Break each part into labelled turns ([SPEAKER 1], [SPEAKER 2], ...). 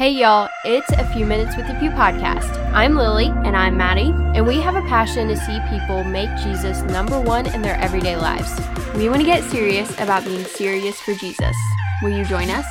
[SPEAKER 1] Hey y'all, it's a few minutes with the Few podcast. I'm Lily
[SPEAKER 2] And I'm Maddie.
[SPEAKER 1] and we have a passion to see people make Jesus number one in their everyday lives.
[SPEAKER 2] We want to get serious about being serious for Jesus. Will you join us?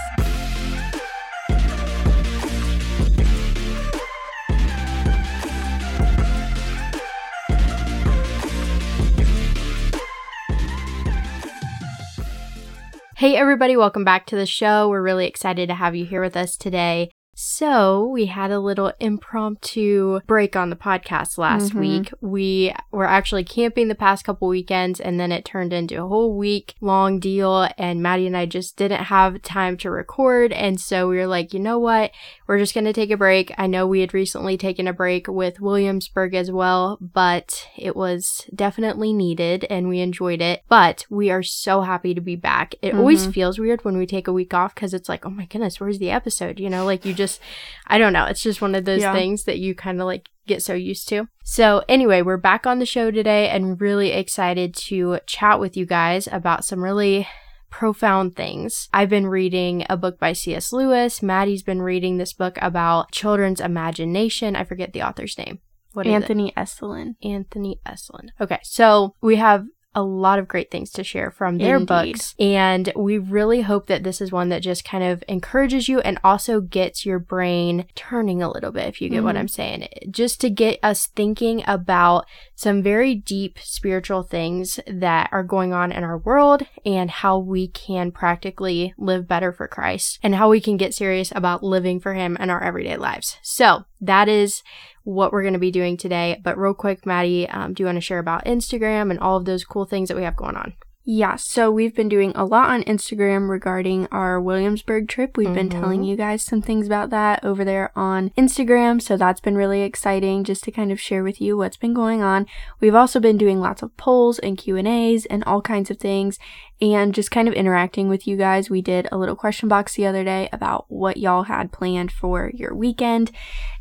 [SPEAKER 1] Hey everybody, welcome back to the show. We're really excited to have you here with us today. So, we had a little impromptu break on the podcast last
[SPEAKER 2] Mhm.
[SPEAKER 1] week. We were actually camping the past couple weekends and then it turned into a whole week long deal and Maddie and I just didn't have time to record and so we were like, "You know what? We're just going to take a break." I know we had recently taken a break with Williamsburg as well, but it was definitely needed and we enjoyed it. But we are so happy to be back. It always
[SPEAKER 2] Mhm.
[SPEAKER 1] feels weird when we take a week off because it's like, oh my goodness, where's the episode? You know, like you just, I don't know. It's just one of those
[SPEAKER 2] Yeah.
[SPEAKER 1] things that you kind of like get so used to. So, anyway, we're back on the show today and really excited to chat with you guys about some really profound things. I've been reading a book by C.S. Lewis. Maddie's been reading this book about children's imagination. I forget the author's name. What is it?
[SPEAKER 2] Anthony Esolen.
[SPEAKER 1] Anthony Esolen. Okay, so we have a lot of great things to share from their
[SPEAKER 2] Indeed.
[SPEAKER 1] books, and we really hope that this is one that just kind of encourages you and also gets your brain turning a little bit, if you get what
[SPEAKER 2] Mhm.
[SPEAKER 1] I'm saying. Just to get us thinking about some very deep spiritual things that are going on in our world and how we can practically live better for Christ and how we can get serious about living for Him in our everyday lives. So, that is what we're going to be doing today. But real quick, Maddie, um, do you want to share about Instagram and all of those cool things that we have going on?
[SPEAKER 2] Yeah, so we've been doing a lot on Instagram regarding our Williamsburg trip. We've been
[SPEAKER 1] Mhm.
[SPEAKER 2] telling you guys some things about that over there on Instagram, so that's been really exciting just to kind of share with you what's been going on. We've also been doing lots of polls and Q&As and all kinds of things and just kind of interacting with you guys. We did a little question box the other day about what y'all had planned for your weekend.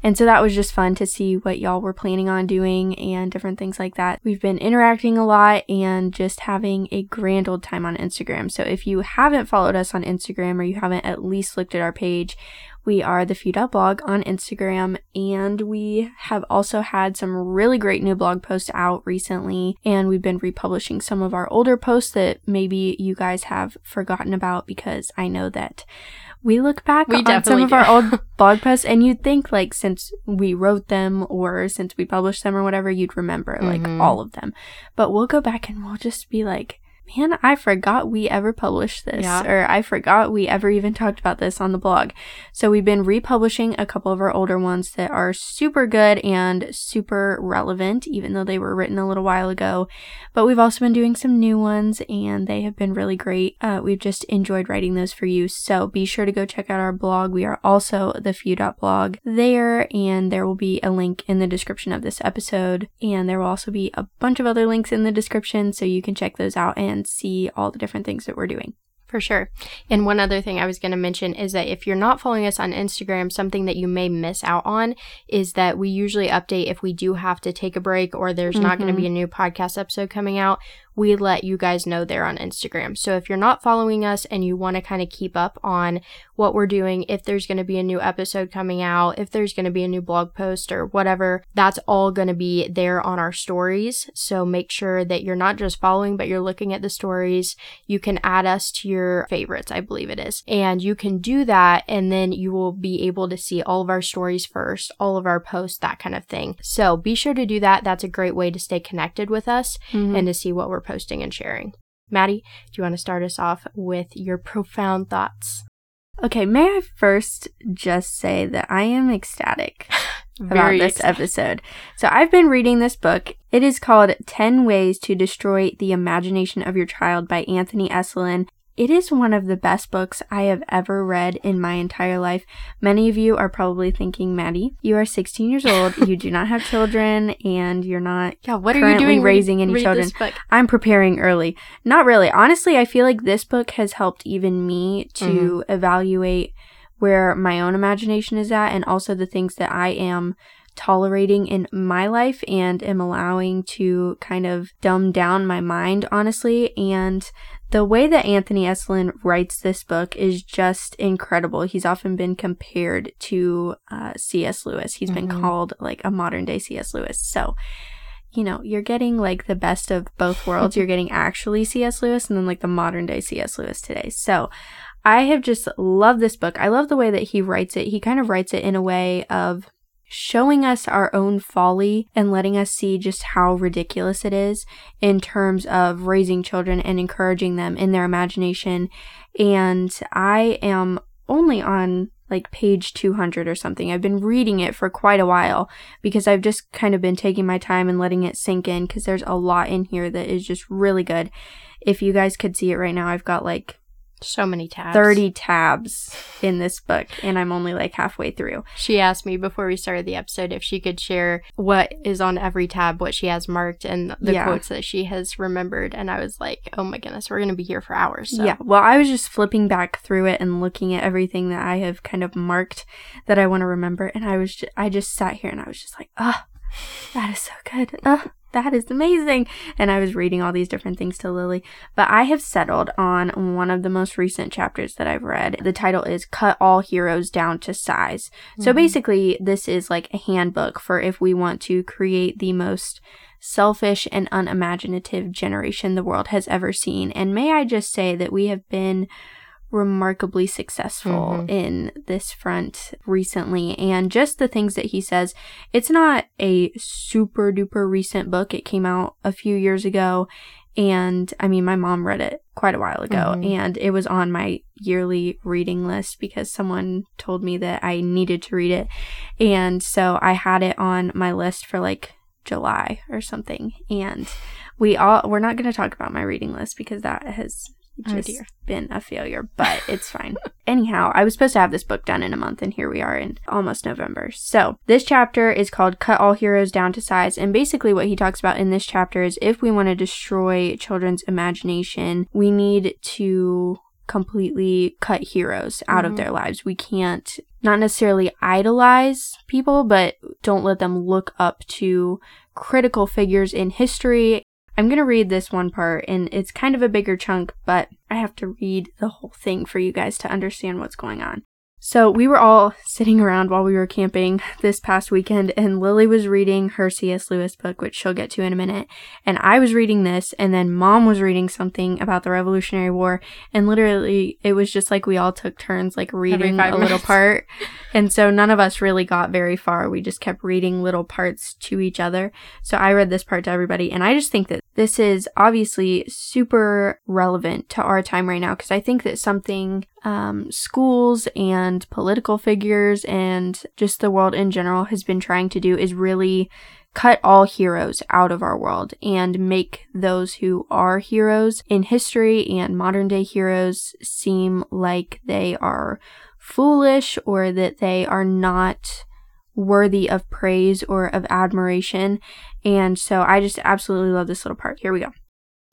[SPEAKER 2] And so that was just fun to see what y'all were planning on doing and different things like that. We've been interacting a lot and just having a grand old time on Instagram. So if you haven't followed us on Instagram or you haven't at least looked at our page, we are the few.blog on Instagram, and we have also had some really great new blog posts out recently. And we've been republishing some of our older posts that maybe you guys have forgotten about because I know that we look back
[SPEAKER 1] We
[SPEAKER 2] on some of
[SPEAKER 1] do.
[SPEAKER 2] our old blog posts, and you'd think like since we wrote them or since we published them or whatever, you'd remember like
[SPEAKER 1] Mhm.
[SPEAKER 2] all of them. But we'll go back and we'll just be like, man, I forgot we ever published this,
[SPEAKER 1] Yeah.
[SPEAKER 2] or I forgot we ever even talked about this on the blog. So we've been republishing a couple of our older ones that are super good and super relevant, even though they were written a little while ago. But we've also been doing some new ones, and they have been really great. Uh, we've just enjoyed writing those for you. So be sure to go check out our blog. We are also the few.blog there, and there will be a link in the description of this episode. And there will also be a bunch of other links in the description, so you can check those out and see all the different things that we're doing.
[SPEAKER 1] For sure. And one other thing I was going to mention is that if you're not following us on Instagram, something that you may miss out on is that we usually update if we do have to take a break or there's not going to
[SPEAKER 2] mm-hmm.
[SPEAKER 1] be a new podcast episode coming out. We let you guys know there on Instagram. So if you're not following us and you want to kind of keep up on what we're doing, if there's going to be a new episode coming out, if there's going to be a new blog post or whatever, that's all going to be there on our stories. So make sure that you're not just following, but you're looking at the stories. You can add us to your favorites, I believe it is. And you can do that, and then you will be able to see all of our stories first, all of our posts, that kind of thing. So be sure to do that. That's a great way to stay connected with us mm-hmm. and to see what we're posting and sharing. Maddie, do you want to start us off with your profound thoughts?
[SPEAKER 2] Okay, may I first just say that I am ecstatic about this episode. So I've been reading this book. It is called 10 Ways to Destroy the Imagination of Your Child by Anthony Esolen. It is one of the best books I have ever read in my entire life. Many of you are probably thinking, Maddie, you are 16 years old, you do not have children, and you're not
[SPEAKER 1] Yeah, what are you doing
[SPEAKER 2] raising any children. I'm preparing early. Not really. Honestly, I feel like this book has helped even me to mm-hmm. evaluate where my own imagination is at and also the things that I am tolerating in my life and am allowing to kind of dumb down my mind, honestly. And the way that Anthony Esolen writes this book is just incredible. He's often been compared to uh, C.S. Lewis. He's mm-hmm. been called like a modern day C.S. Lewis. So, you know, you're getting like the best of both worlds. you're getting actually C.S. Lewis and then like the modern day C.S. Lewis today. So, I have just loved this book. I love the way that he writes it. He kind of writes it in a way of showing us our own folly and letting us see just how ridiculous it is in terms of raising children and encouraging them in their imagination. And I am only on like page 200 or something. I've been reading it for quite a while because I've just kind of been taking my time and letting it sink in because there's a lot in here that is just really good. If you guys could see it right now, I've got like
[SPEAKER 1] so many tabs.
[SPEAKER 2] 30 tabs in this book, and I'm only like halfway through.
[SPEAKER 1] She asked me before we started the episode if she could share what is on every tab, what she has marked, and the yeah. quotes that she has remembered. And I was like, oh my goodness, we're going to be here for hours. So.
[SPEAKER 2] Yeah. Well, I was just flipping back through it and looking at everything that I have kind of marked that I want to remember. And I was, just, I just sat here and I was just like, ah, oh, that is so good. Ah that is amazing. And I was reading all these different things to Lily. But I have settled on one of the most recent chapters that I've read. The title is Cut All Heroes Down to Size. Mm-hmm. So basically, this is like a handbook for if we want to create the most selfish and unimaginative generation the world has ever seen. And may I just say that we have been remarkably successful mm-hmm. in this front recently. And just the things that he says, it's not a super duper recent book. It came out a few years ago. And I mean, my mom read it quite a while ago, mm-hmm. and it was on my yearly reading list because someone told me that I needed to read it. And so I had it on my list for like July or something. And we all, we're not going to talk about my reading list because that has
[SPEAKER 1] just oh
[SPEAKER 2] been a failure, but it's fine. Anyhow, I was supposed to have this book done in a month, and here we are in almost November. So, this chapter is called Cut All Heroes Down to Size. And basically, what he talks about in this chapter is if we want to destroy children's imagination, we need to completely cut heroes out mm-hmm. of their lives. We can't not necessarily idolize people, but don't let them look up to critical figures in history I'm going to read this one part, and it's kind of a bigger chunk, but I have to read the whole thing for you guys to understand what's going on. So we were all sitting around while we were camping this past weekend, and Lily was reading her C.S. Lewis book, which she'll get to in a minute. And I was reading this, and then mom was reading something about the Revolutionary War. And literally, it was just like we all took turns, like reading a little part. And so none of us really got very far. We just kept reading little parts to each other. So I read this part to everybody. And I just think that this is obviously super relevant to our time right now because I think that something um, schools and political figures and just the world in general has been trying to do is really cut all heroes out of our world and make those who are heroes in history and modern day heroes seem like they are foolish or that they are not worthy of praise or of admiration. And so I just absolutely love this little part. Here we go.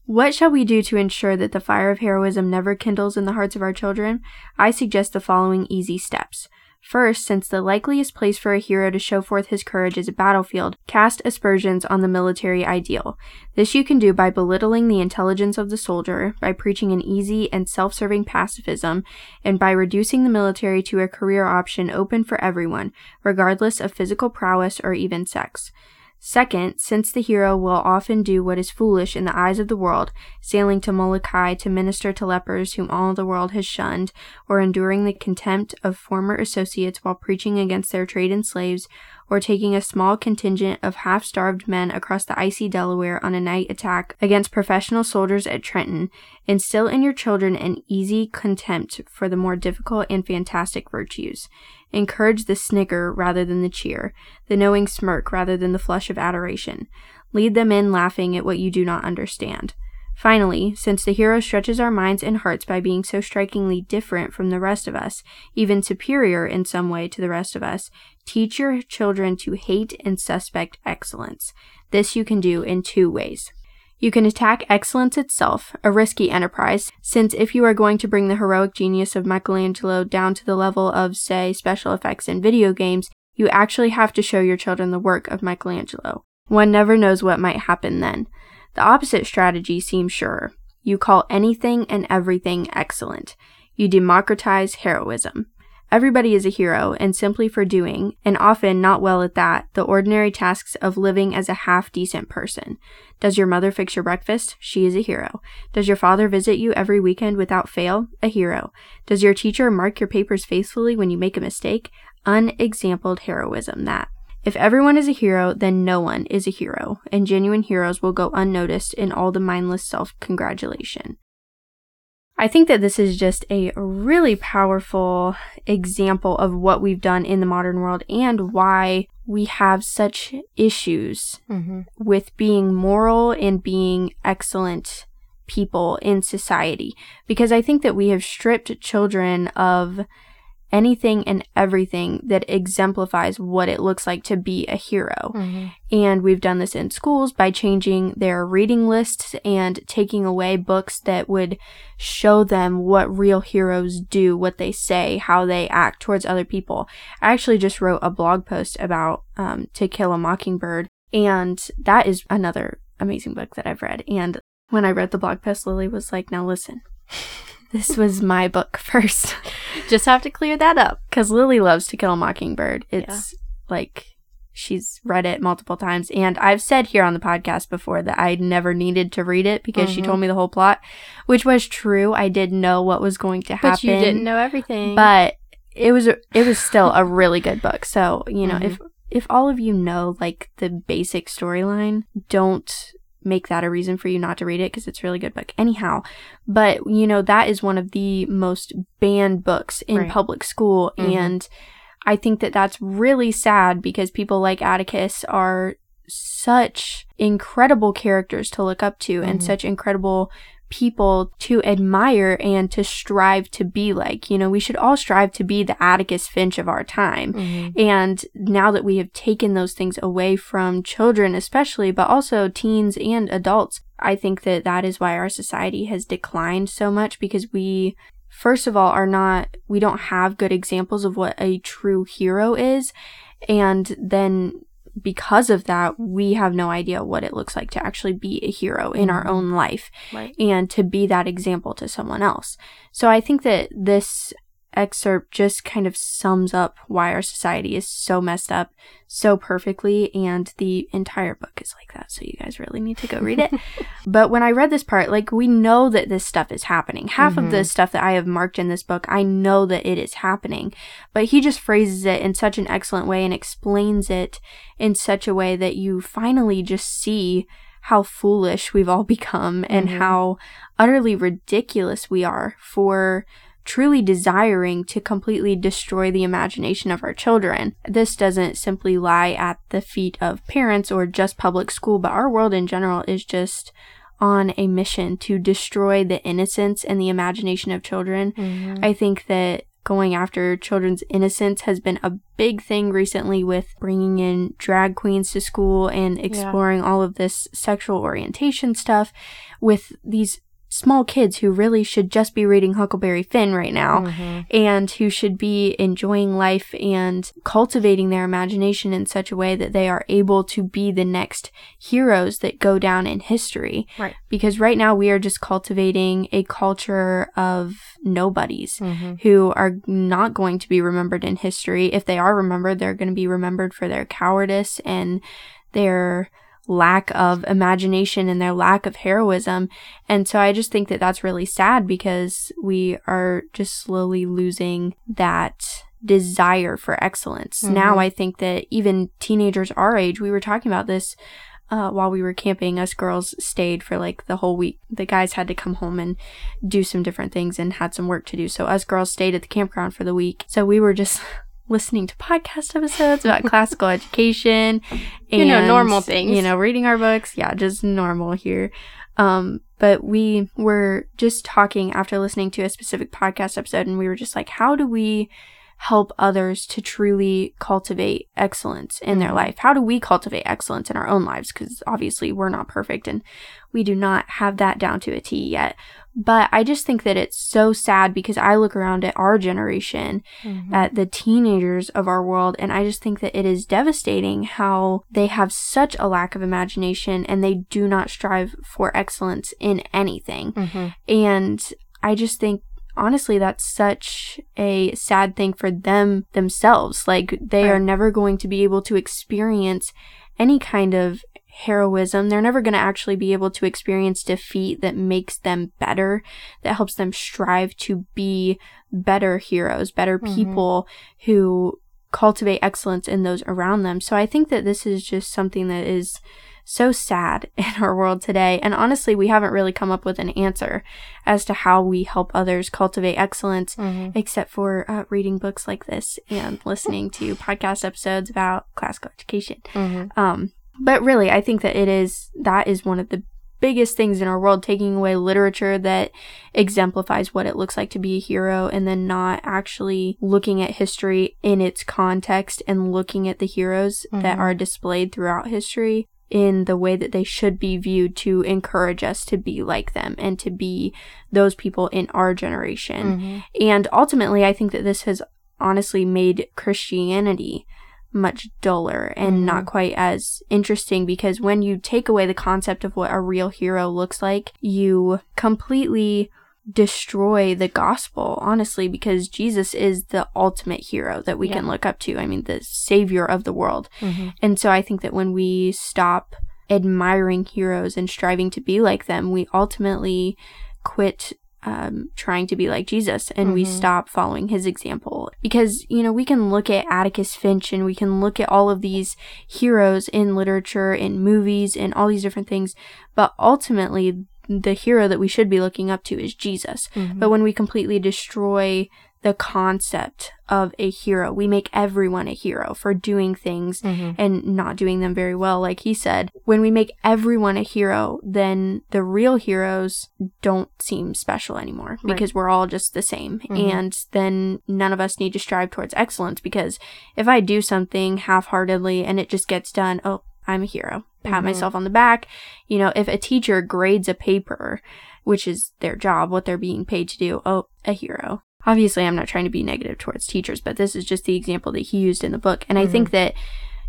[SPEAKER 2] What shall we do to ensure that the fire of heroism never kindles in the hearts of our children? I suggest the following easy steps. First, since the likeliest place for a hero to show forth his courage is a battlefield, cast aspersions on the military ideal. This you can do by belittling the intelligence of the soldier, by preaching an easy and self serving pacifism, and by reducing the military to a career option open for everyone, regardless of physical prowess or even sex. Second, since the hero will often do what is foolish in the eyes of the world, sailing to Molokai to minister to lepers whom all the world has shunned, or enduring the contempt of former associates while preaching against their trade in slaves, or taking a small contingent of half starved men across the icy Delaware on a night attack against professional soldiers at Trenton, instill in your children an easy contempt for the more difficult and fantastic virtues. Encourage the snigger rather than the cheer, the knowing smirk rather than the flush of adoration. Lead them in laughing at what you do not understand. Finally, since the hero stretches our minds and hearts by being so strikingly different from the rest of us, even superior in some way to the rest of us, teach your children to hate and suspect excellence. This you can do in two ways. You can attack excellence itself, a risky enterprise, since if you are going to bring the heroic genius of Michelangelo down to the level of, say, special effects in video games, You actually have to show your children the work of Michelangelo. One never knows what might happen then. The opposite strategy seems surer. You call anything and everything excellent. You democratize heroism. Everybody is a hero, and simply for doing, and often not well at that, the ordinary tasks of living as a half decent person. Does your mother fix your breakfast? She is a hero. Does your father visit you every weekend without fail? A hero. Does your teacher mark your papers faithfully when you make a mistake? Unexampled heroism, that. If everyone is a hero, then no one is a hero, and genuine heroes will go unnoticed in all the mindless self congratulation. I think that this is just a really powerful example of what we've done in the modern world and why we have such issues mm-hmm. with being moral and being excellent people in society. Because I think that we have stripped children of anything and everything that exemplifies what it looks like to be a hero. Mm-hmm. And we've done this in schools by changing their reading lists and taking away books that would show them what real heroes do, what they say, how they act towards other people. I actually just wrote a blog post about um, To Kill a Mockingbird, and that is another amazing book that I've read. And when I read the blog post, Lily was like, Now listen. This was my book first.
[SPEAKER 1] Just have to clear that up.
[SPEAKER 2] Because Lily loves To Kill a Mockingbird. It's yeah. like she's read it multiple times. And I've said here on the podcast before that I never needed to read it because mm-hmm. she told me the whole plot, which was true. I did know what was going to happen. But
[SPEAKER 1] you didn't know everything.
[SPEAKER 2] But it was it was still a really good book. So, you know, mm-hmm. if if all of you know like the basic storyline, don't make that a reason for you not to read it because it's a really good book anyhow but you know that is one of the most banned books in right. public school mm-hmm. and i think that that's really sad because people like atticus are such incredible characters to look up to mm-hmm. and such incredible people to admire and to strive to be like. You know, we should all strive to be the Atticus Finch of our time. Mm-hmm. And now that we have taken those things away from children, especially, but also teens and adults, I think that that is why our society has declined so much because we first of all are not we don't have good examples of what a true hero is and then because of that, we have no idea what it looks like to actually be a hero in mm-hmm. our own life right. and to be that example to someone else. So I think that this excerpt just kind of sums up why our society is so messed up so perfectly and the entire book is like that so you guys really need to go read it but when i read this part like we know that this stuff is happening half mm-hmm. of the mm-hmm. stuff that i have marked in this book i know that it is happening but he just phrases it in such an excellent way and explains it in such a way that you finally just see how foolish we've all become and mm-hmm. how utterly ridiculous we are for truly desiring to completely destroy the imagination of our children. This doesn't simply lie at the feet of parents or just public school, but our world in general is just on a mission to destroy the innocence and the imagination of children. Mm-hmm. I think that going after children's innocence has been a big thing recently with bringing in drag queens to school and exploring yeah. all of this sexual orientation stuff with these small kids who really should just be reading Huckleberry Finn right now mm-hmm. and who should be enjoying life and cultivating their imagination in such a way that they are able to be the next heroes that go down in history.
[SPEAKER 1] Right.
[SPEAKER 2] Because right now we are just cultivating a culture of nobodies mm-hmm. who are not going to be remembered in history. If they are remembered, they're going to be remembered for their cowardice and their lack of imagination and their lack of heroism. And so I just think that that's really sad because we are just slowly losing that desire for excellence. Mm-hmm. Now I think that even teenagers our age, we were talking about this uh, while we were camping, us girls stayed for like the whole week. The guys had to come home and do some different things and had some work to do. So us girls stayed at the campground for the week. So we were just listening to podcast episodes about classical education and
[SPEAKER 1] you know normal things.
[SPEAKER 2] you know reading our books. Yeah just normal here. Um but we were just talking after listening to a specific podcast episode and we were just like how do we help others to truly cultivate excellence in their mm-hmm. life? How do we cultivate excellence in our own lives? Because obviously we're not perfect and we do not have that down to a t yet But I just think that it's so sad because I look around at our generation,
[SPEAKER 1] Mhm.
[SPEAKER 2] at the teenagers of our world, and I just think that it is devastating how they have such a lack of imagination and they do not strive for excellence in anything.
[SPEAKER 1] Mhm.
[SPEAKER 2] And I just think honestly that's such a sad thing for them themselves. Like they are never going to be able to experience any kind of heroism. They're never going to actually be able to experience defeat that makes them better, that helps them strive to be better heroes, better
[SPEAKER 1] Mhm.
[SPEAKER 2] people who cultivate excellence in those around them. So I think that this is just something that is so sad in our world today. And honestly, we haven't really come up with an answer as to how we help others cultivate excellence,
[SPEAKER 1] Mhm.
[SPEAKER 2] except for uh, reading books like this and listening to podcast episodes about classical education.
[SPEAKER 1] Mhm.
[SPEAKER 2] Um, but really, I think that it is that is one of the biggest things in our world taking away literature that exemplifies what it looks like to be a hero and then not actually looking at history in its context and looking at the heroes that
[SPEAKER 1] Mhm.
[SPEAKER 2] are displayed throughout history in the way that they should be viewed to encourage us to be like them and to be those people in our generation.
[SPEAKER 1] Mhm.
[SPEAKER 2] And ultimately, I think that this has honestly made Christianity much duller and
[SPEAKER 1] Mhm.
[SPEAKER 2] not quite as interesting because when you take away the concept of what a real hero looks like, you completely destroy the gospel, honestly, because Jesus is the ultimate hero that we can look up to. I mean, the savior of the world.
[SPEAKER 1] Mhm.
[SPEAKER 2] And so I think that when we stop admiring heroes and striving to be like them, we ultimately quit um, trying to be like Jesus and we
[SPEAKER 1] Mhm.
[SPEAKER 2] stop following his example. Because, you know, we can look at Atticus Finch and we can look at all of these heroes in literature, in movies, and all these different things, but ultimately, the hero that we should be looking up to is Jesus.
[SPEAKER 1] Mhm.
[SPEAKER 2] But when we completely destroy the concept of a hero, we make everyone a hero for doing things
[SPEAKER 1] Mhm.
[SPEAKER 2] and not doing them very well, like he said. When we make everyone a hero, then the real heroes don't seem special anymore
[SPEAKER 1] Right.
[SPEAKER 2] because we're all just the same.
[SPEAKER 1] Mhm.
[SPEAKER 2] And then none of us need to strive towards excellence because if I do something half heartedly and it just gets done, oh, I'm a hero. Pat
[SPEAKER 1] Mhm.
[SPEAKER 2] myself on the back. You know, if a teacher grades a paper, which is their job, what they're being paid to do, oh, a hero. Obviously, I'm not trying to be negative towards teachers, but this is just the example that he used in the book. And I think mm-hmm. that,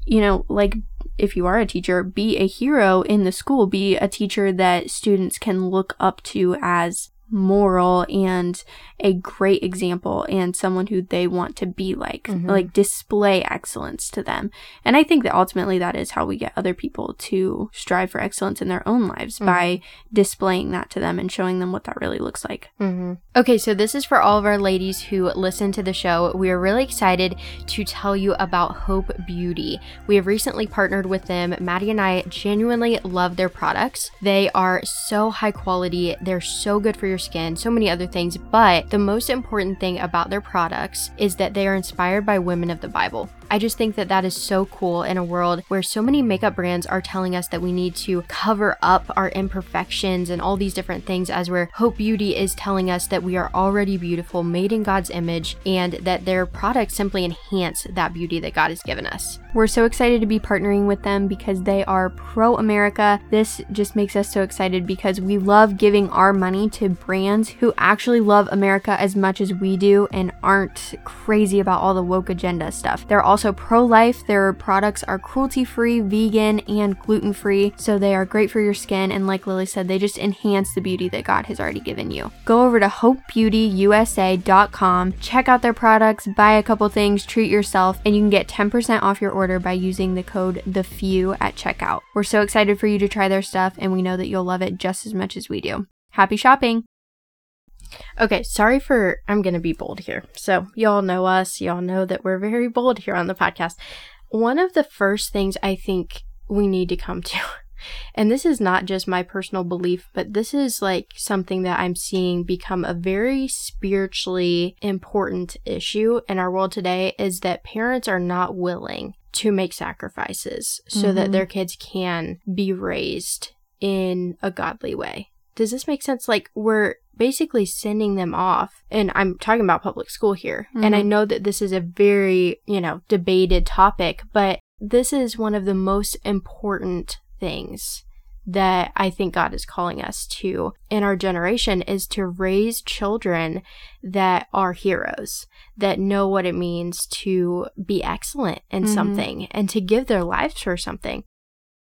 [SPEAKER 2] you know, like if you are a teacher, be a hero in the school, be a teacher that students can look up to as moral and a great example and someone who they want to be like
[SPEAKER 1] Mhm.
[SPEAKER 2] like display excellence to them and i think that ultimately that is how we get other people to strive for excellence in their own lives
[SPEAKER 1] Mhm.
[SPEAKER 2] by displaying that to them and showing them what that really looks like
[SPEAKER 1] hmm Okay, so this is for all of our ladies who listen to the show. We are really excited to tell you about Hope Beauty. We have recently partnered with them. Maddie and I genuinely love their products. They are so high quality, they're so good for your skin, so many other things. But the most important thing about their products is that they are inspired by women of the Bible. I just think that that is so cool in a world where so many makeup brands are telling us that we need to cover up our imperfections and all these different things, as where Hope Beauty is telling us that we are already beautiful, made in God's image, and that their products simply enhance that beauty that God has given us.
[SPEAKER 2] We're so excited to be partnering with them because they are pro America. This just makes us so excited because we love giving our money to brands who actually love America as much as we do and aren't crazy about all the woke agenda stuff. They're also pro life. Their products are cruelty free, vegan, and gluten free. So they are great for your skin. And like Lily said, they just enhance the beauty that God has already given you. Go over to hopebeautyusa.com, check out their products, buy a couple things, treat yourself, and you can get 10% off your order by using the code the few at checkout. We're so excited for you to try their stuff, and we know that you'll love it just as much as we do. Happy shopping!
[SPEAKER 1] Okay, sorry for I'm going to be bold here. So, y'all know us, y'all know that we're very bold here on the podcast. One of the first things I think we need to come to, and this is not just my personal belief, but this is like something that I'm seeing become a very spiritually important issue in our world today is that parents are not willing to make sacrifices so that
[SPEAKER 2] Mhm.
[SPEAKER 1] their kids can be raised in a godly way. Does this make sense? Like, we're basically sending them off, and I'm talking about public school here. And I
[SPEAKER 2] Mhm.
[SPEAKER 1] know that this is a very, you know, debated topic, but this is one of the most important things that I think God is calling us to in our generation is to raise children that are heroes, that know what it means to be excellent in mm-hmm. something and to give their lives for something.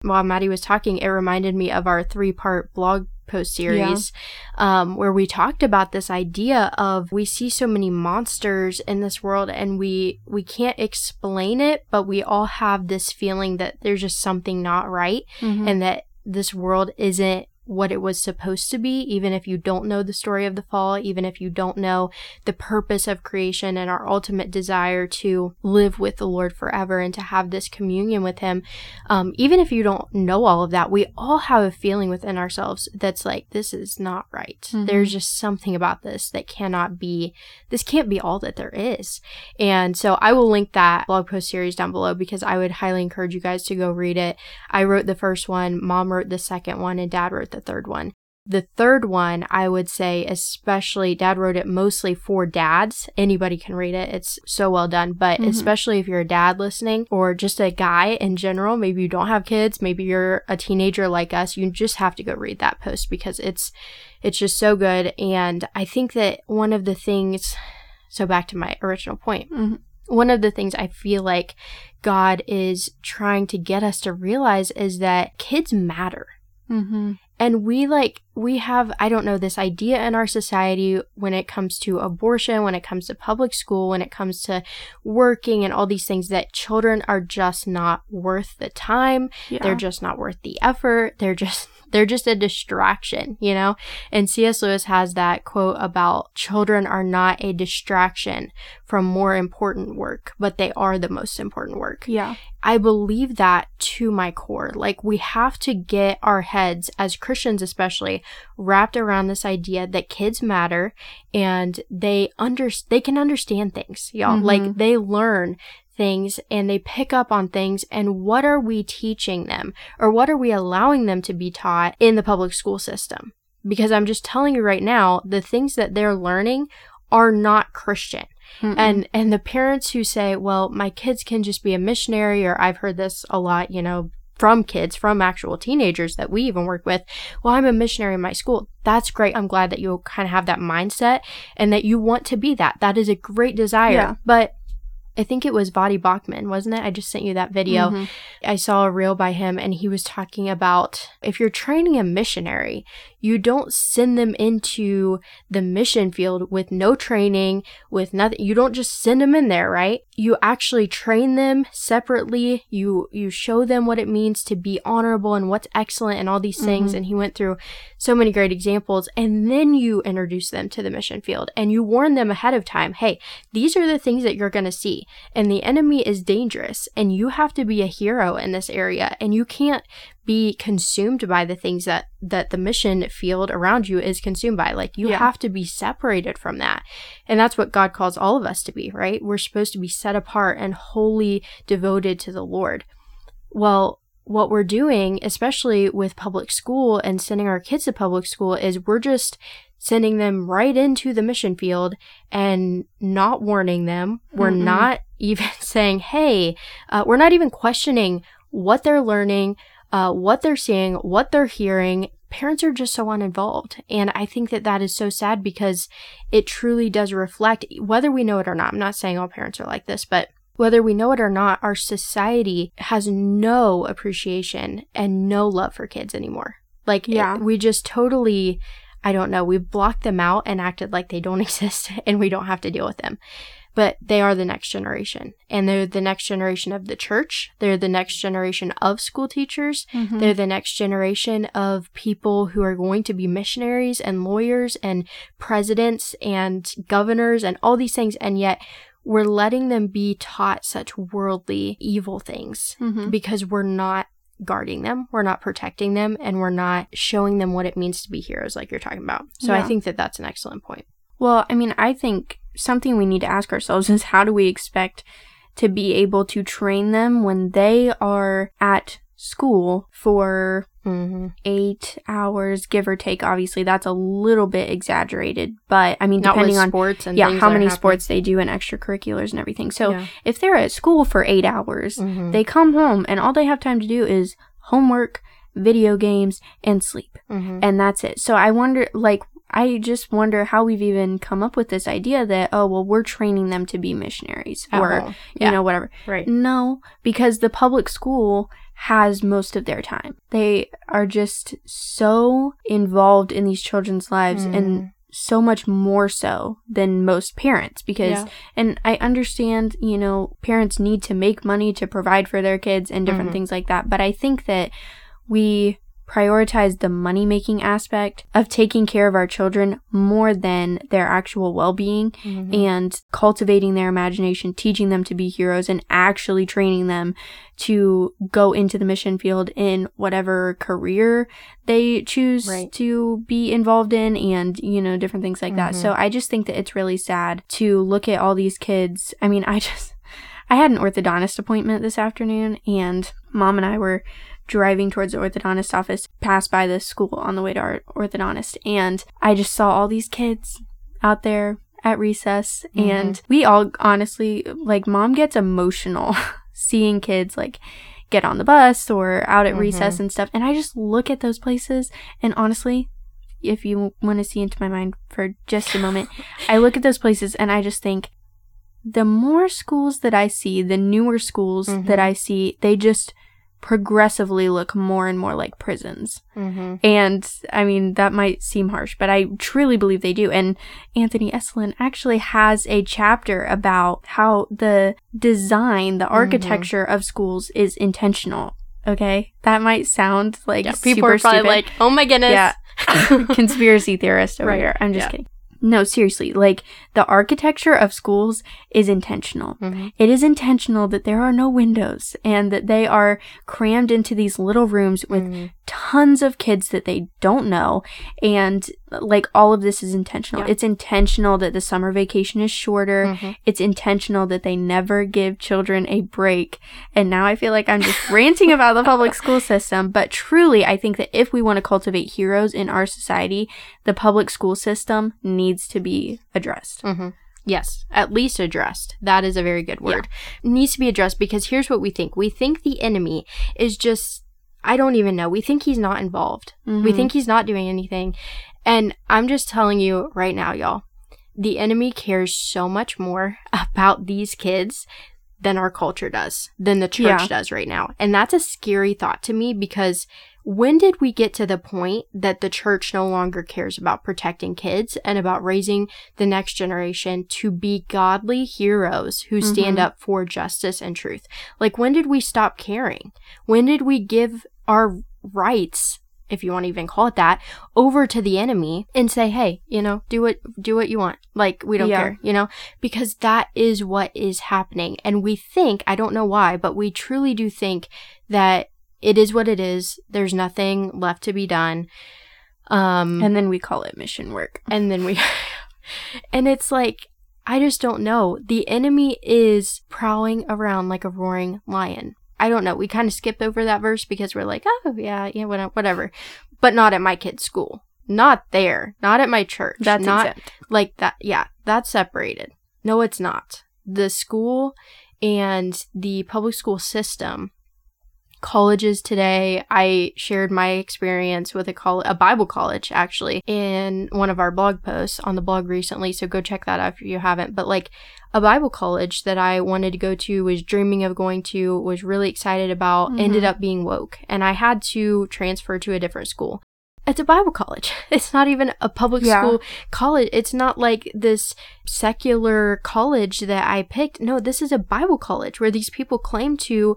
[SPEAKER 1] While Maddie was talking, it reminded me of our three part blog post series yeah. um, where we talked about this idea of we see so many monsters in this world and we we can't explain it but we all have this feeling that there's just something not right mm-hmm. and that this world isn't what it was supposed to be, even if you don't know the story of the fall, even if you don't know the purpose of creation and our ultimate desire to live with the Lord forever and to have this communion with Him. Um, even if you don't know all of that, we all have a feeling within ourselves that's like, this is not right. Mm-hmm. There's just something about this that cannot be, this can't be all that there is. And so I will link that blog post series down below because I would highly encourage you guys to go read it. I wrote the first one, mom wrote the second one, and dad wrote the the third one. The third one, I would say, especially, dad wrote it mostly for dads. Anybody can read it. It's so well done. But mm-hmm. especially if you're a dad listening or just a guy in general, maybe you don't have kids, maybe you're a teenager like us, you just have to go read that post because it's, it's just so good. And I think that one of the things, so back to my original point, mm-hmm. one of the things I feel like God is trying to get us to realize is that kids matter. Mm-hmm. And we like, we have, I don't know, this idea in our society when it comes to abortion, when it comes to public school, when it comes to working and all these things that children are just not worth the time. Yeah. They're just not worth the effort. They're just they're just a distraction, you know? And C.S. Lewis has that quote about children are not a distraction from more important work, but they are the most important work.
[SPEAKER 2] Yeah.
[SPEAKER 1] I believe that to my core. Like, we have to get our heads, as Christians especially, wrapped around this idea that kids matter and they under they can understand things, y'all. Mm-hmm. Like they learn things and they pick up on things and what are we teaching them or what are we allowing them to be taught in the public school system? Because I'm just telling you right now, the things that they're learning are not Christian. Mm-mm. And and the parents who say, "Well, my kids can just be a missionary," or I've heard this a lot, you know, from kids, from actual teenagers that we even work with. Well, I'm a missionary in my school. That's great. I'm glad that you kind of have that mindset and that you want to be that. That is a great desire. Yeah. But I think it was Voddie Baucham, wasn't it? I just sent you that video. Mm-hmm. I saw a reel by him and he was talking about if you're training a missionary, you don't send them into the mission field with no training, with nothing. You don't just send them in there, right? You actually train them separately. You you show them what it means to be honorable and what's excellent and all these things. Mm-hmm. And he went through so many great examples. And then you introduce them to the mission field and you warn them ahead of time, hey, these are the things that you're gonna see. And the enemy is dangerous and you have to be a hero in this area. And you can't be consumed by the things that that the mission field around you is consumed by. Like you yeah. have to be separated from that. And that's what god calls all of us to be right? We're supposed to be set apart and wholly devoted to the lord. Well what we're doing especially with public school and sending our kids to public school is we're just sending them right into the mission field and not warning them. We're mm not even saying hey uh, we're not even questioning what they're learning uh, what they're seeing, what they're hearing. Parents are just so uninvolved. And I think that that is so sad because it truly does reflect, whether we know it or not. I'm not saying all parents are like this, but whether we know it or not, our society has no appreciation and no love for kids anymore. Like, yeah. It, we just totally, I don't know, we blocked them out and acted like they don't exist and we don't have to deal with them but they are the next generation and they're the next generation of the church they're the next generation of school teachers mm-hmm. they're the next generation of people who are going to be missionaries and lawyers and presidents and governors and all these things and yet we're letting them be taught such worldly evil things mm-hmm. because we're not guarding them, we're not protecting them, and we're not showing them what it means to be heroes, like you're talking about. So yeah. I think that that's an excellent point.
[SPEAKER 2] Well, I mean, I think something we need to ask ourselves is how do we expect to be able to train them when they are at school for mm-hmm. eight hours, give or take. Obviously, that's a little bit exaggerated, but I mean, depending on
[SPEAKER 1] sports and
[SPEAKER 2] yeah, how many sports they do and extracurriculars and everything. So, yeah. if they're at school for eight hours, mm-hmm. they come home and all they have time to do is homework video games, and sleep.
[SPEAKER 1] Mm-hmm.
[SPEAKER 2] And that's it. So I wonder, like, I just wonder how we've even come up with this idea that, oh, well, we're training them to be missionaries or,
[SPEAKER 1] home.
[SPEAKER 2] you know, whatever.
[SPEAKER 1] Right.
[SPEAKER 2] No, because the public school has most of their time. They are just so involved in these children's lives
[SPEAKER 1] Mm.
[SPEAKER 2] and so much more so than most parents because
[SPEAKER 1] Yeah.
[SPEAKER 2] and I understand, you know, parents need to make money to provide for their kids and different
[SPEAKER 1] Mhm.
[SPEAKER 2] things like that, but I think that we prioritize the money making aspect of taking care of our children more than their actual well-being
[SPEAKER 1] Mhm.
[SPEAKER 2] and cultivating their imagination, teaching them to be heroes, and actually training them to go into the mission field in whatever career they choose
[SPEAKER 1] Right.
[SPEAKER 2] to be involved in, and you know, different things like that.
[SPEAKER 1] Mhm.
[SPEAKER 2] So I just think that it's really sad to look at all these kids. I mean, I just. I had an orthodontist appointment this afternoon, and mom and I were driving towards the orthodontist office, passed by the school on the way to our orthodontist, and I just saw all these kids out there at recess,
[SPEAKER 1] Mhm.
[SPEAKER 2] and we all honestly, like, mom gets emotional seeing kids, like, get on the bus or out at
[SPEAKER 1] Mhm.
[SPEAKER 2] recess and stuff, and I just look at those places, and honestly, if you want to see into my mind for just a moment, I look at those places and I just think, the more schools that I see, the newer schools
[SPEAKER 1] Mhm.
[SPEAKER 2] that I see, they just progressively look more and more like prisons.
[SPEAKER 1] Mhm.
[SPEAKER 2] And I mean, that might seem harsh, but I truly believe they do. And Anthony Esolen actually has a chapter about how the design, the architecture of schools is intentional. Okay. That might sound like
[SPEAKER 1] Yeah, people are probably
[SPEAKER 2] stupid.
[SPEAKER 1] like, "Oh my goodness."
[SPEAKER 2] Yeah. conspiracy theorist over
[SPEAKER 1] Right.
[SPEAKER 2] here. I'm just kidding. No, seriously. Like the architecture of schools is intentional.
[SPEAKER 1] Mhm.
[SPEAKER 2] It is intentional that there are no windows and that they are crammed into these little rooms with
[SPEAKER 1] Mhm.
[SPEAKER 2] tons of kids that they don't know and like all of this is intentional.
[SPEAKER 1] Yeah.
[SPEAKER 2] It's intentional that the summer vacation is shorter.
[SPEAKER 1] Mhm.
[SPEAKER 2] It's intentional that they never give children a break. And now I feel like I'm just ranting about the public school system, but truly I think that if we want to cultivate heroes in our society, the public school system needs to be addressed.
[SPEAKER 1] Mm-hmm. Yes, at least addressed. That is a very good word. Needs to be addressed because here's what we think. We think the enemy is just, I don't even know. We think he's not involved. We
[SPEAKER 2] Mhm.
[SPEAKER 1] think he's not doing anything. And I'm just telling you right now, y'all, the enemy cares so much more about these kids than our culture does, than the church
[SPEAKER 2] Yeah.
[SPEAKER 1] does right now. And that's a scary thought to me because when did we get to the point that the church no longer cares about protecting kids and about raising the next generation to be godly heroes who stand
[SPEAKER 2] Mhm.
[SPEAKER 1] up for justice and truth? Like, when did we stop caring? When did we give our rights, if you want to even call it that, over to the enemy and say, hey, you know, do what, do what you want. Like, we don't
[SPEAKER 2] Yeah.
[SPEAKER 1] care, you know, because that is what is happening. And we think, I don't know why, but we truly do think that it is what it is. There's nothing left to be done. Um,
[SPEAKER 2] And then we call it mission work.
[SPEAKER 1] and then we and it's like i just don't know the enemy is prowling around like a roaring lion i don't know we kind of skipped over that verse because we're like oh yeah yeah whatever. But not at my kid's school. Not there. Not at my church.
[SPEAKER 2] That's
[SPEAKER 1] not
[SPEAKER 2] exempt.
[SPEAKER 1] like that yeah that's separated. No it's not. The school and the public school system colleges today. I shared my experience with a col- a bible college actually in one of our blog posts on the blog recently so go check that out if you haven't. But like a bible college that i wanted to go to was dreaming of going to was really excited about ended
[SPEAKER 2] Mhm.
[SPEAKER 1] up being woke and i had to transfer to a different school. It's a bible college. It's not even a public
[SPEAKER 2] Yeah.
[SPEAKER 1] school college. It's not like this secular college that i picked. No this is a bible college where these people claim to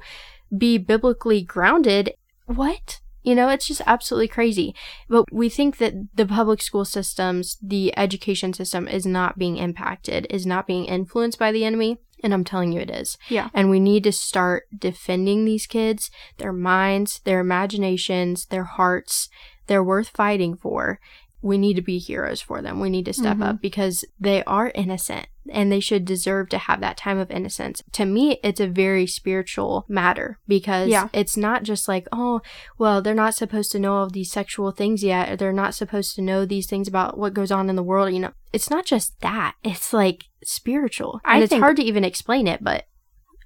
[SPEAKER 1] be biblically grounded what? You know it's just absolutely crazy. But we think that the public school systems the education system is not being impacted is not being influenced by the enemy and i'm telling you it is.
[SPEAKER 2] Yeah.
[SPEAKER 1] and we need to start defending these kids their minds their imaginations their hearts. They're worth fighting for we need to be heroes for them we need to step
[SPEAKER 2] Mhm.
[SPEAKER 1] up because they are innocent and they should deserve to have that time of innocence to me it's a very spiritual matter because
[SPEAKER 2] Yeah.
[SPEAKER 1] it's not just like oh well they're not supposed to know all these sexual things yet or they're not supposed to know these things about what goes on in the world you know it's not just that it's like spiritual
[SPEAKER 2] I
[SPEAKER 1] and it's
[SPEAKER 2] think-
[SPEAKER 1] hard to even explain it but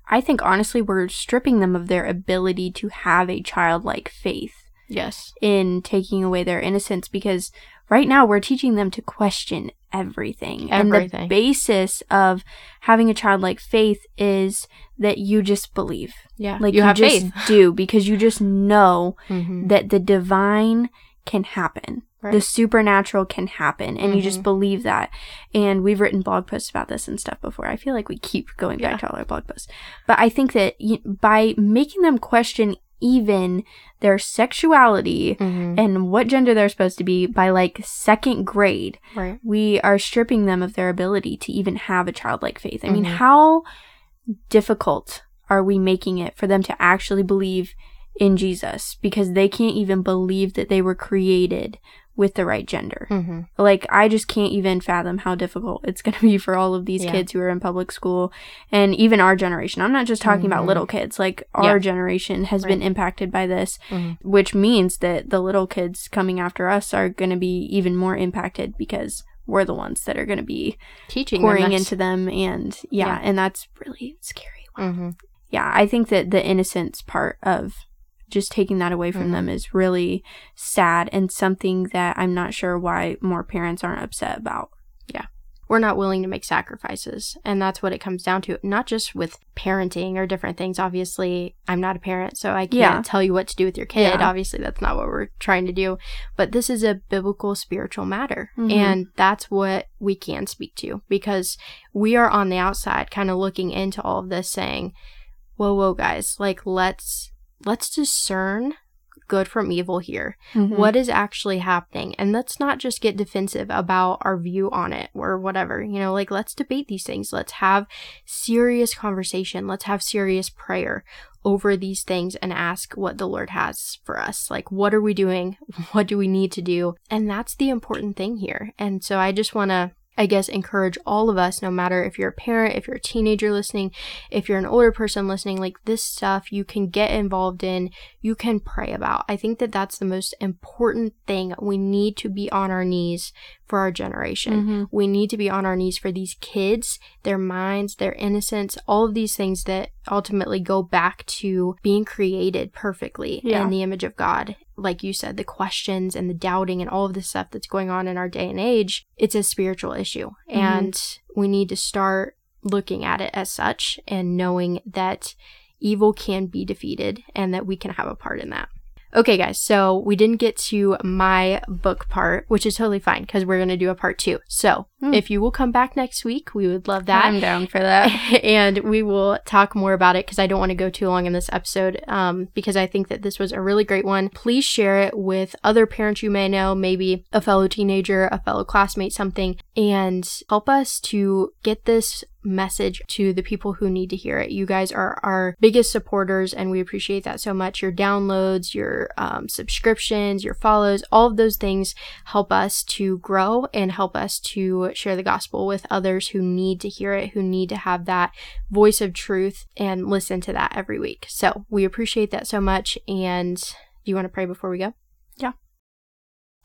[SPEAKER 2] I think honestly we're stripping them of their ability to have a childlike faith
[SPEAKER 1] Yes.
[SPEAKER 2] in taking away their innocence because right now we're teaching them to question everything. And the basis of having a childlike faith is that you just believe.
[SPEAKER 1] Yeah.
[SPEAKER 2] Like
[SPEAKER 1] you, have
[SPEAKER 2] just
[SPEAKER 1] faith.
[SPEAKER 2] do because you just know
[SPEAKER 1] Mhm.
[SPEAKER 2] that the divine can happen.
[SPEAKER 1] Right.
[SPEAKER 2] The supernatural can happen, and you just
[SPEAKER 1] Mhm.
[SPEAKER 2] believe that. And we've written blog posts about this and stuff before. I feel like we keep going back
[SPEAKER 1] Yeah.
[SPEAKER 2] to all our blog posts. But I think that y- by making them question even their sexuality
[SPEAKER 1] Mhm.
[SPEAKER 2] and what gender they're supposed to be by like second grade,
[SPEAKER 1] Right.
[SPEAKER 2] we are stripping them of their ability to even have a childlike faith. I mean,
[SPEAKER 1] Mhm.
[SPEAKER 2] how difficult are we making it for them to actually believe in Jesus because they can't even believe that they were created with the right gender?
[SPEAKER 1] Mm-hmm.
[SPEAKER 2] Like, I just can't even fathom how difficult it's going to be for all of these
[SPEAKER 1] Yeah.
[SPEAKER 2] kids who are in public school and even our generation. I'm not just talking about
[SPEAKER 1] Mhm.
[SPEAKER 2] little kids, like, our
[SPEAKER 1] Yeah.
[SPEAKER 2] generation has been impacted by this,
[SPEAKER 1] Mhm.
[SPEAKER 2] which means that the little kids coming after us are going to be even more impacted because we're the ones that are going to be
[SPEAKER 1] Teaching
[SPEAKER 2] pouring
[SPEAKER 1] them
[SPEAKER 2] into them. And yeah,
[SPEAKER 1] Yeah.
[SPEAKER 2] and that's really scary.
[SPEAKER 1] hmm
[SPEAKER 2] Yeah, I think that the innocence part of just taking that away from
[SPEAKER 1] Mhm.
[SPEAKER 2] them is really sad and something that I'm not sure why more parents aren't upset about. Yeah.
[SPEAKER 1] We're not willing to make sacrifices, and that's what it comes down to. Not just with parenting or different things. Obviously, I'm not a parent, so I can't
[SPEAKER 2] Yeah.
[SPEAKER 1] tell you what to do with your kid.
[SPEAKER 2] Yeah.
[SPEAKER 1] Obviously, that's not what we're trying to do. But this is a biblical, spiritual matter,
[SPEAKER 2] Mhm.
[SPEAKER 1] and that's what we can speak to because we are on the outside, kind of looking into all of this, saying, "Whoa, whoa, guys! Like, let's let's discern." Good from evil here.
[SPEAKER 2] Mhm.
[SPEAKER 1] what is actually happening and let's not just get defensive about our view on it or whatever you know like let's debate these things let's have serious conversation let's have serious prayer over these things and ask what the lord has for us like what are we doing what do we need to do and that's the important thing here and so i just want to I guess encourage all of us, no matter if you're a parent, if you're a teenager listening, if you're an older person listening, like this stuff you can get involved in, you can pray about. I think that that's the most important thing. We need to be on our knees for our generation.
[SPEAKER 2] Mhm.
[SPEAKER 1] We need to be on our knees for these kids, their minds, their innocence, all of these things that ultimately go back to being created perfectly
[SPEAKER 2] Yeah.
[SPEAKER 1] in the image of God. Like you said, the questions and the doubting and all of the stuff that's going on in our day and age, it's a spiritual issue.
[SPEAKER 2] Mhm.
[SPEAKER 1] And we need to start looking at it as such and knowing that evil can be defeated and that we can have a part in that. Okay, guys, so we didn't get to my book part, which is totally fine because we're going to do a part two. So
[SPEAKER 2] Hmm.
[SPEAKER 1] if you will come back next week, we would love that.
[SPEAKER 2] I'm down for that.
[SPEAKER 1] and we will talk more about it because I don't want to go too long in this episode um, because I think that this was a really great one. Please share it with other parents you may know, maybe a fellow teenager, a fellow classmate, something, and help us to get this message to the people who need to hear it. You guys are our biggest supporters, and we appreciate that so much. Your downloads, your um, subscriptions, your follows, all of those things help us to grow and help us to share the gospel with others who need to hear it, who need to have that voice of truth and listen to that every week. So we appreciate that so much. And do you want to pray before we go?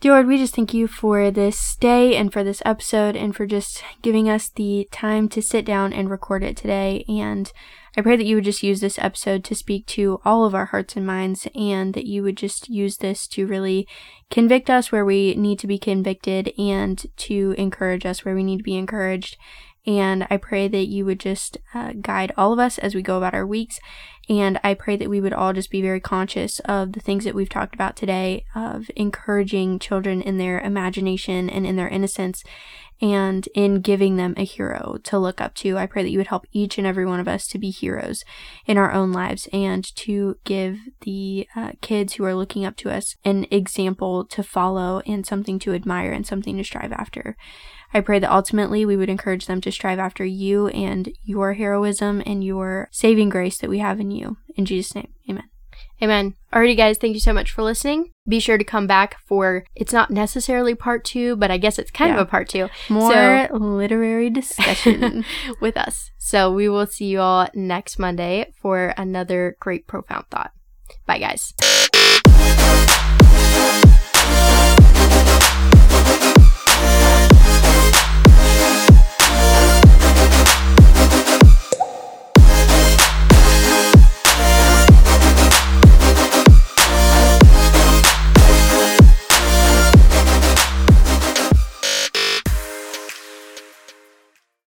[SPEAKER 2] Dear Lord, we just thank you for this day and for this episode and for just giving us the time to sit down and record it today. And I pray that you would just use this episode to speak to all of our hearts and minds and that you would just use this to really convict us where we need to be convicted and to encourage us where we need to be encouraged. And I pray that you would just uh, guide all of us as we go about our weeks. And I pray that we would all just be very conscious of the things that we've talked about today, of encouraging children in their imagination and in their innocence, and in giving them a hero to look up to. I pray that you would help each and every one of us to be heroes in our own lives and to give the uh, kids who are looking up to us an example to follow and something to admire and something to strive after. I pray that ultimately we would encourage them to strive after you and your heroism and your saving grace that we have in you. In Jesus' name, amen.
[SPEAKER 1] Amen. Alrighty, guys, thank you so much for listening. Be sure to come back for it's not necessarily part two, but I guess it's kind
[SPEAKER 2] Yeah.
[SPEAKER 1] of a part two
[SPEAKER 2] More literary discussion.
[SPEAKER 1] with us. So we will see you all next Monday for another great profound thought. Bye, guys.